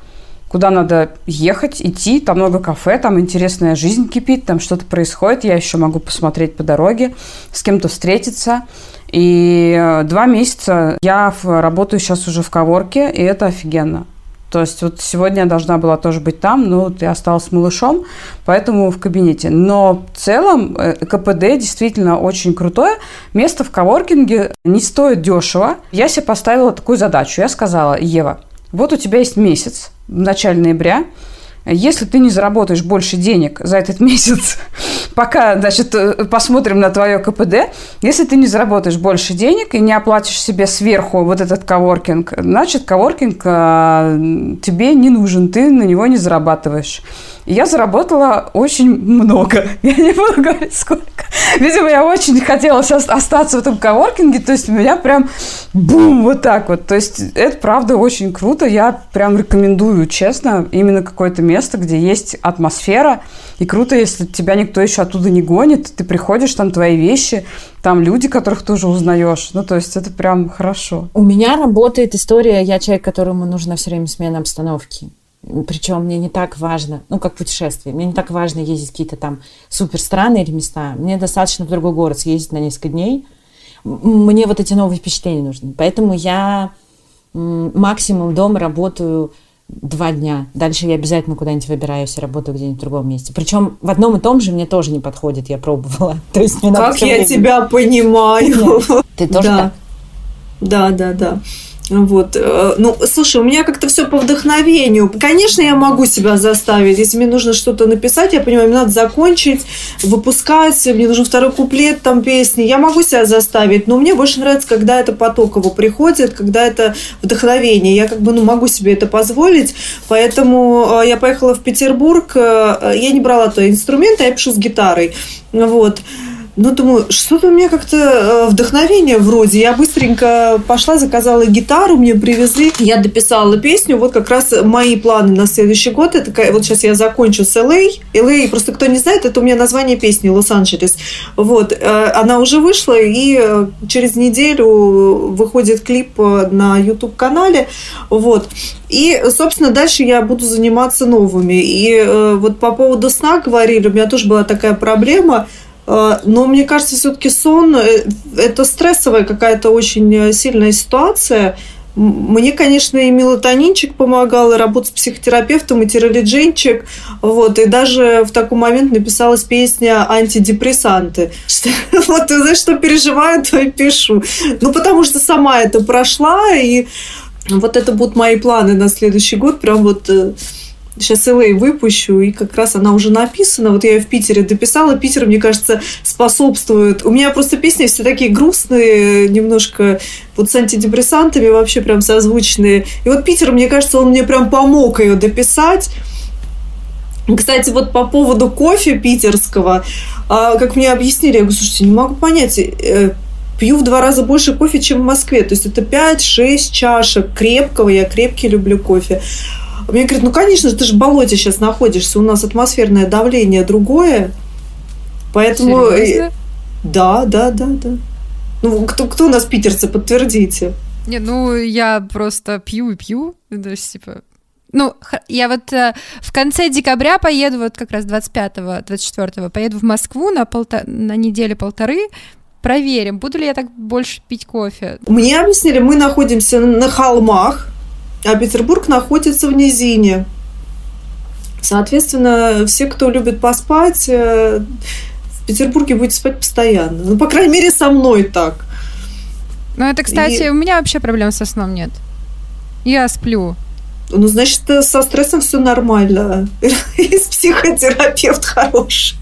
куда надо ехать, идти, там много кафе, там интересная жизнь кипит, там что-то происходит, я еще могу посмотреть по дороге, с кем-то встретиться. И э, два месяца я работаю сейчас уже в коворке, и это офигенно. То есть вот сегодня я должна была тоже быть там, но я осталась малышом, поэтому в кабинете. Но в целом э, КПД действительно очень крутое. Место в коворкинге не стоит дешево. Я себе поставила такую задачу. Я сказала, Ева, вот у тебя есть месяц, в начале ноября, если ты не заработаешь больше денег за этот (laughs) месяц, пока, значит, э, посмотрим на твое КПД, если ты не заработаешь больше денег и не оплатишь себе сверху вот этот коворкинг, значит, коворкинг а, тебе не нужен, ты на него не зарабатываешь. И я заработала очень много. (laughs) Я не буду говорить сколько. Видимо, я очень хотела сейчас остаться в этом коворкинге, то есть у меня прям бум, вот так вот. То есть это правда очень круто. Я прям рекомендую, честно, именно какое-то место, где есть атмосфера. И круто, если тебя никто еще оттуда не гонит, ты приходишь, там твои вещи, там люди, которых тоже узнаешь. Ну, то есть это прям хорошо. У меня работает история, я человек, которому нужна все время смена обстановки. Причем мне не так важно, ну, как путешествие, мне не так важно ездить какие-то там супер страны или места. Мне достаточно в другой город съездить на несколько дней. Мне вот эти новые впечатления нужны. Поэтому я максимум дома работаю два дня. Дальше я обязательно куда-нибудь выбираюсь и работаю где-нибудь в другом месте. Причем в одном и том же мне тоже не подходит, я пробовала. (laughs) То есть мне как я время... тебя понимаю. Ты тоже да. так? Да, да, да. Вот. Э, ну, слушай, у меня как-то все по вдохновению. Конечно, я могу себя заставить. Если мне нужно что-то написать, я понимаю, мне надо закончить, выпускать, мне нужен второй куплет там песни. Я могу себя заставить, но мне больше нравится, когда это потоково приходит, когда это вдохновение. Я как бы ну, могу себе это позволить. Поэтому э, я поехала в Петербург. Э, я не брала то инструмент, а я пишу с гитарой. Вот. Ну, думаю, что-то у меня как-то э, вдохновение вроде. Я быстренько пошла, заказала гитару, мне привезли. Я дописала песню. Вот как раз мои планы на следующий год. Это вот сейчас я закончу с LA. LA, а. просто кто не знает, это у меня название песни Лос-Анджелес. Вот. Э, она уже вышла, и э, через неделю выходит клип на YouTube-канале. Вот. И, собственно, дальше я буду заниматься новыми. И вот по поводу сна говорили, у меня тоже была такая проблема – но мне кажется, все-таки сон э, – это стрессовая какая-то очень э, сильная ситуация. Мне, конечно, и мелатонинчик помогал, и работа с психотерапевтом, и тиролиджинчик. Вот, и даже в такой момент написалась песня «Антидепрессанты». (laughs) Что, вот, ты знаешь, что переживаю, то и пишу. Ну, потому что сама это прошла, и вот это будут мои планы на следующий год. Прям вот Сейчас LA выпущу, и как раз она уже написана. Вот я ее в Питере дописала. Питер, мне кажется, способствует. У меня просто песни все такие грустные, немножко вот с антидепрессантами вообще прям созвучные. И вот Питер, мне кажется, он мне прям помог ее дописать. Кстати, вот по поводу кофе питерского, а, как мне объяснили, я говорю, слушайте, не могу понять, э, пью в два раза больше кофе, чем в Москве. То есть это 5-6 чашек крепкого. Я крепкий люблю кофе. Мне говорят, ну, конечно, ты же в болоте сейчас находишься, у нас атмосферное давление другое. Поэтому... Серьезно? Да, да, да, да. Ну, кто, кто у нас питерцы, подтвердите. Не, ну я просто пью и пью. То есть, типа, ну, я вот э, в конце декабря поеду, вот как раз 25-го, 24-го, поеду в Москву на, полта- на неделю-полторы, проверим, буду ли я так больше пить кофе. Мне объяснили, мы находимся на холмах, а Петербург находится в низине. Соответственно, все, кто любит поспать, э, в Петербурге будете спать постоянно. Ну, по крайней мере, со мной так. Ну, это, кстати, И- у меня вообще проблем со сном нет. Я сплю. Ну, значит, э, со стрессом все нормально. (laughs) И психотерапевт хороший.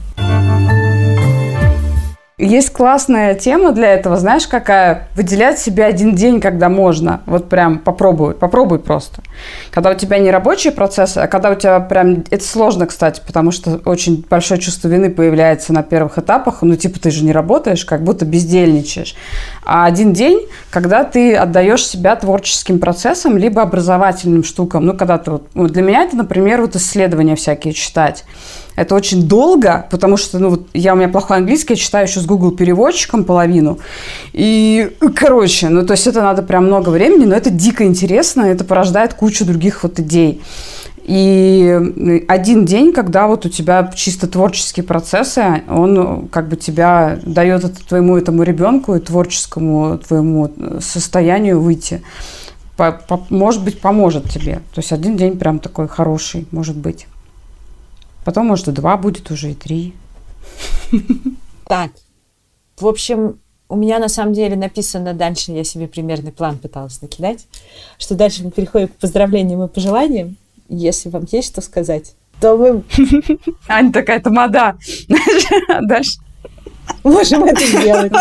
Есть классная тема для этого, знаешь, какая? Выделять себе один день, когда можно. Вот прям попробуй, попробуй просто. Когда у тебя не рабочие процессы, а когда у тебя прям... Это сложно, кстати, потому что очень большое чувство вины появляется на первых этапах. Ну, типа, ты же не работаешь, как будто бездельничаешь. А один день, когда ты отдаешь себя творческим процессам, либо образовательным штукам. Ну, когда ты... Вот, ну, для меня это, например, вот исследования всякие читать. Это очень долго, потому что, ну, вот я, у меня плохой английский, я читаю еще с Google переводчиком половину. И, короче, ну, то есть это надо прям много времени, но это дико интересно, это порождает кучу других вот идей. И один день, когда вот у тебя чисто творческие процессы, он как бы тебя дает это твоему этому ребенку и творческому твоему состоянию выйти. По- по- может быть, поможет тебе. То есть один день прям такой хороший, может быть. Потом, может, и два будет уже, и три. Так, в общем, у меня на самом деле написано дальше, я себе примерный план пыталась накидать, что дальше мы переходим к поздравлениям и пожеланиям. Если вам есть что сказать, то мы (laughs) Аня такая тамада. (laughs) Дальше. можем это сделать.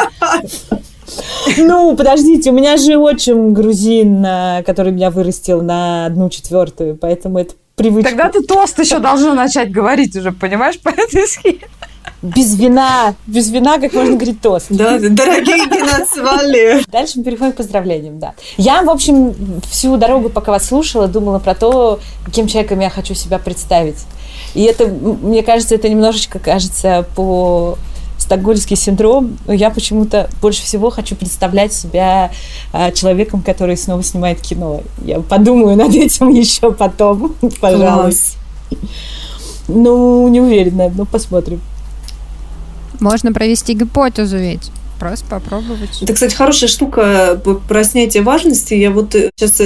Ну, подождите, у меня же отчим грузин, а, который меня вырастил на одну четвертую, поэтому это привычка. Тогда ты тост еще должна начать говорить уже, понимаешь, по этой схеме. Без вина, без вина, как можно говорить тост. Да, дорогие геноцвали. Дальше мы переходим к поздравлениям, да. Я, в общем, всю дорогу, пока вас слушала, думала про то, каким человеком я хочу себя представить. И это, мне кажется, это немножечко кажется по стокгольмский синдром, я почему-то больше всего хочу представлять себя а, человеком, который снова снимает кино. Я подумаю над этим (laughs) еще потом, (laughs) пожалуйста. Ну, не уверена, но посмотрим. Можно провести гипотезу ведь. Просто попробовать. Это, кстати, хорошая штука п- про снятие важности. Я вот сейчас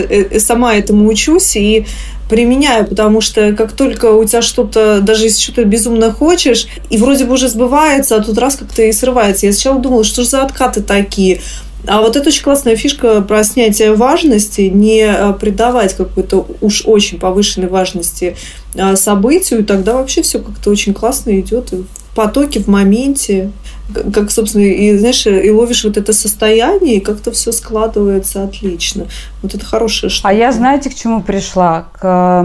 сама этому учусь и применяю, потому что как только у тебя что-то, даже если что-то безумно хочешь, и вроде бы уже сбывается, а тут раз как-то и срывается. Я сначала думала, что же за откаты такие. А вот это очень классная фишка про снятие важности, не а, придавать какой-то уж очень повышенной важности а, событию, тогда вообще все как-то очень классно идет в потоке, в моменте как, собственно, и знаешь, и ловишь вот это состояние, и как-то все складывается отлично. Вот это хорошая штука. А я, знаете, к чему пришла? К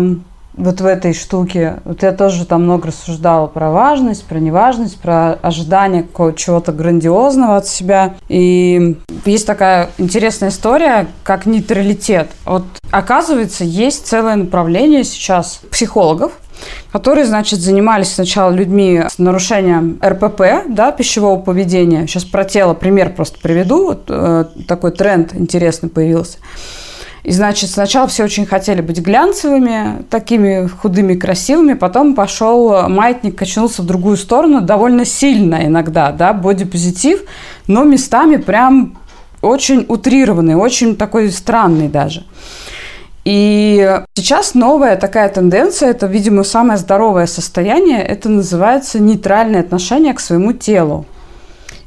вот в этой штуке. Вот я тоже там много рассуждала про важность, про неважность, про ожидание чего-то грандиозного от себя. И есть такая интересная история, как нейтралитет. Вот оказывается, есть целое направление сейчас психологов, которые, значит, занимались сначала людьми с нарушением РПП, да, пищевого поведения. Сейчас про тело пример просто приведу. Вот, э, такой тренд интересный появился. И, значит, сначала все очень хотели быть глянцевыми, такими худыми, красивыми, потом пошел маятник, качнулся в другую сторону довольно сильно иногда, да, бодипозитив, но местами прям очень утрированный, очень такой странный даже. И сейчас новая такая тенденция, это, видимо, самое здоровое состояние, это называется нейтральное отношение к своему телу.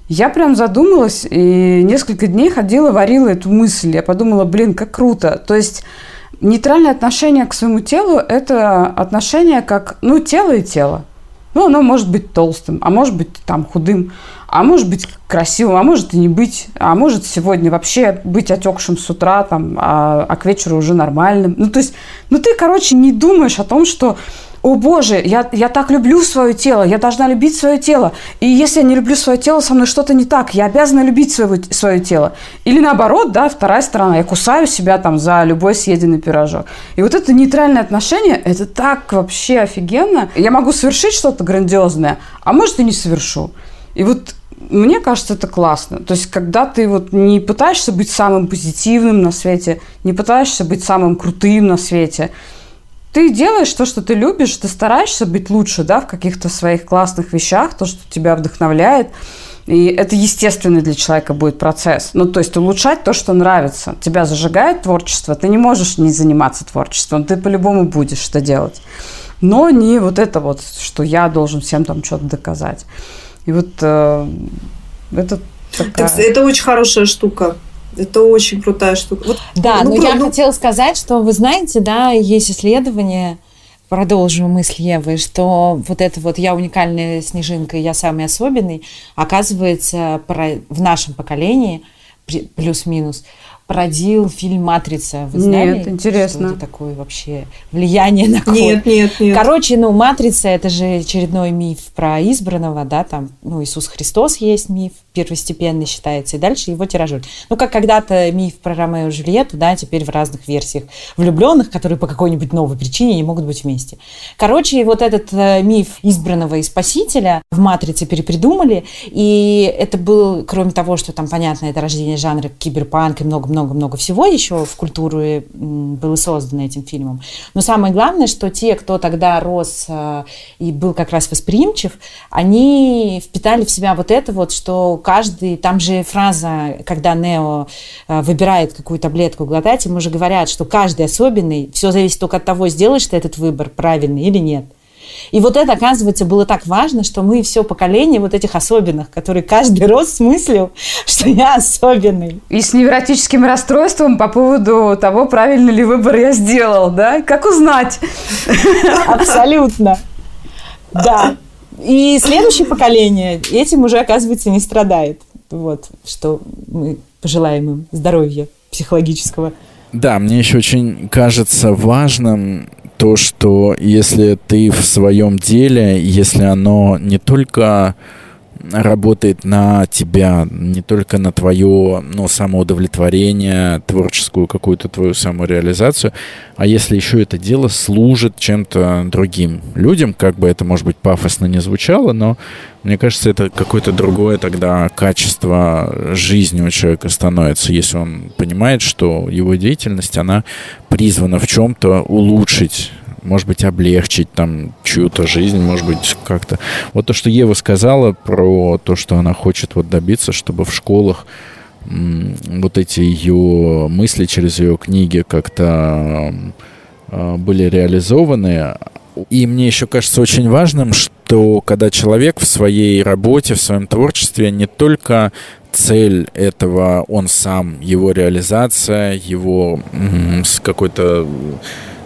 Я прям задумалась и несколько дней ходила, варила эту мысль. Я подумала, блин, как круто. То есть нейтральное отношение к своему телу – это отношение как, ну, тело и тело. Ну, оно может быть толстым, а может быть там худым, а может быть красивым, а может и не быть, а может сегодня вообще быть отекшим с утра, там, а, а к вечеру уже нормальным. Ну, то есть, ну, ты, короче, не думаешь о том, что о боже, я, я так люблю свое тело, я должна любить свое тело. И если я не люблю свое тело, со мной что-то не так, я обязана любить своего, свое тело. Или наоборот, да, вторая сторона, я кусаю себя там за любой съеденный пирожок. И вот это нейтральное отношение, это так вообще офигенно. Я могу совершить что-то грандиозное, а может и не совершу. И вот мне кажется, это классно. То есть, когда ты вот не пытаешься быть самым позитивным на свете, не пытаешься быть самым крутым на свете, ты делаешь то, что ты любишь, ты стараешься быть лучше, да, в каких-то своих классных вещах, то, что тебя вдохновляет. И это естественный для человека будет процесс. Ну, то есть улучшать то, что нравится. Тебя зажигает творчество, ты не можешь не заниматься творчеством, ты по-любому будешь что делать. Но не вот это вот, что я должен всем там что-то доказать. И вот э, это такая... Это очень хорошая штука. Это очень крутая штука. Вот, да, ну, но про... я ну... хотела сказать, что вы знаете, да, есть исследование, продолжу мысль Евы, что вот это вот «я уникальная снежинка, я самый особенный», оказывается, в нашем поколении, плюс-минус, породил фильм «Матрица». Вы знали? Нет, интересно. Что это такое вообще влияние на (laughs) код? Нет, нет, нет. Короче, ну, «Матрица» — это же очередной миф про избранного, да, там, ну, Иисус Христос есть миф, первостепенный считается, и дальше его тиражируют. Ну, как когда-то миф про Ромео и Джульетту, да, теперь в разных версиях влюбленных, которые по какой-нибудь новой причине не могут быть вместе. Короче, вот этот э, миф избранного и спасителя в «Матрице» перепридумали, и это был, кроме того, что там, понятно, это рождение жанра киберпанк и много-много-много всего еще в культуре было создано этим фильмом. Но самое главное, что те, кто тогда рос э, и был как раз восприимчив, они впитали в себя вот это вот, что каждый, там же фраза, когда Нео э, выбирает какую таблетку глотать, ему уже говорят, что каждый особенный, все зависит только от того, сделаешь ты этот выбор правильный или нет. И вот это, оказывается, было так важно, что мы все поколение вот этих особенных, которые каждый рос смыслил, что я особенный. И с невротическим расстройством по поводу того, правильный ли выбор я сделал, да? Как узнать? Абсолютно. Да. И следующее поколение этим уже, оказывается, не страдает. Вот, что мы пожелаем им здоровья психологического. Да, мне еще очень кажется важным то, что если ты в своем деле, если оно не только работает на тебя, не только на твое ну, самоудовлетворение, творческую какую-то твою самореализацию, а если еще это дело служит чем-то другим людям, как бы это, может быть, пафосно не звучало, но мне кажется, это какое-то другое тогда качество жизни у человека становится, если он понимает, что его деятельность, она призвана в чем-то улучшить может быть, облегчить там чью-то жизнь, может быть, как-то. Вот то, что Ева сказала про то, что она хочет вот добиться, чтобы в школах вот эти ее мысли через ее книги как-то а, были реализованы. И мне еще кажется очень важным, что когда человек в своей работе, в своем творчестве не только цель этого он сам, его реализация, его какой-то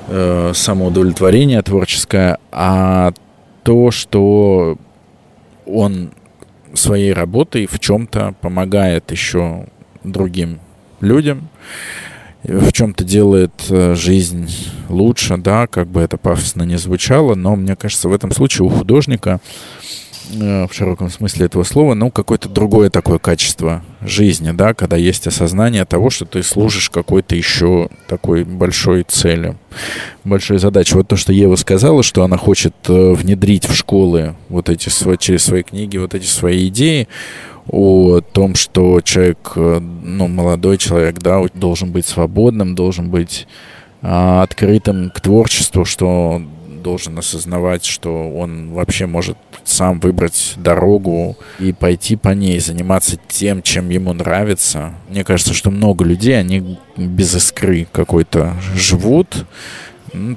э, самоудовлетворение творческое, а то, что он своей работой в чем-то помогает еще другим людям, в чем-то делает э, жизнь лучше, да, как бы это пафосно не звучало, но мне кажется, в этом случае у художника в широком смысле этого слова, ну, какое-то другое такое качество жизни, да, когда есть осознание того, что ты служишь какой-то еще такой большой цели, большой задаче. Вот то, что Ева сказала, что она хочет э, внедрить в школы вот эти через свои книги, вот эти свои идеи о том, что человек, э, ну, молодой человек, да, должен быть свободным, должен быть а, открытым к творчеству, что должен осознавать, что он вообще может сам выбрать дорогу и пойти по ней, заниматься тем, чем ему нравится. Мне кажется, что много людей, они без искры какой-то живут,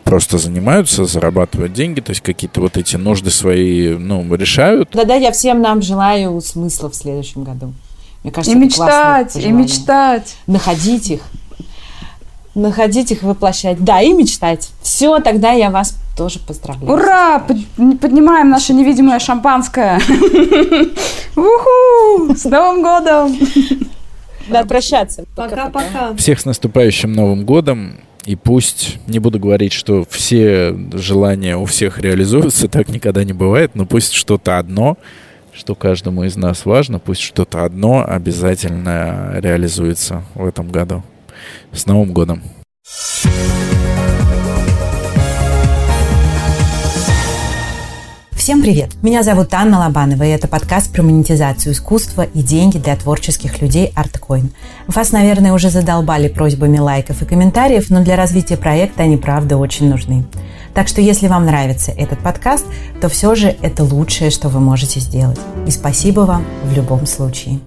просто занимаются, зарабатывают деньги, то есть какие-то вот эти нужды свои, ну, решают. Да-да, я всем нам желаю смысла в следующем году. Мне кажется, и мечтать, и мечтать. Находить их находить их, воплощать. Да, и мечтать. Все, тогда я вас тоже поздравляю. Ура! Поднимаем наше невидимое шампанское. (laughs) Уху! С Новым годом! Надо прощаться. Пока-пока. Всех с наступающим Новым годом. И пусть, не буду говорить, что все желания у всех реализуются, так никогда не бывает, но пусть что-то одно, что каждому из нас важно, пусть что-то одно обязательно реализуется в этом году. С Новым годом! Всем привет! Меня зовут Анна Лобанова, и это подкаст про монетизацию искусства и деньги для творческих людей ArtCoin. Вас, наверное, уже задолбали просьбами лайков и комментариев, но для развития проекта они, правда, очень нужны. Так что, если вам нравится этот подкаст, то все же это лучшее, что вы можете сделать. И спасибо вам в любом случае.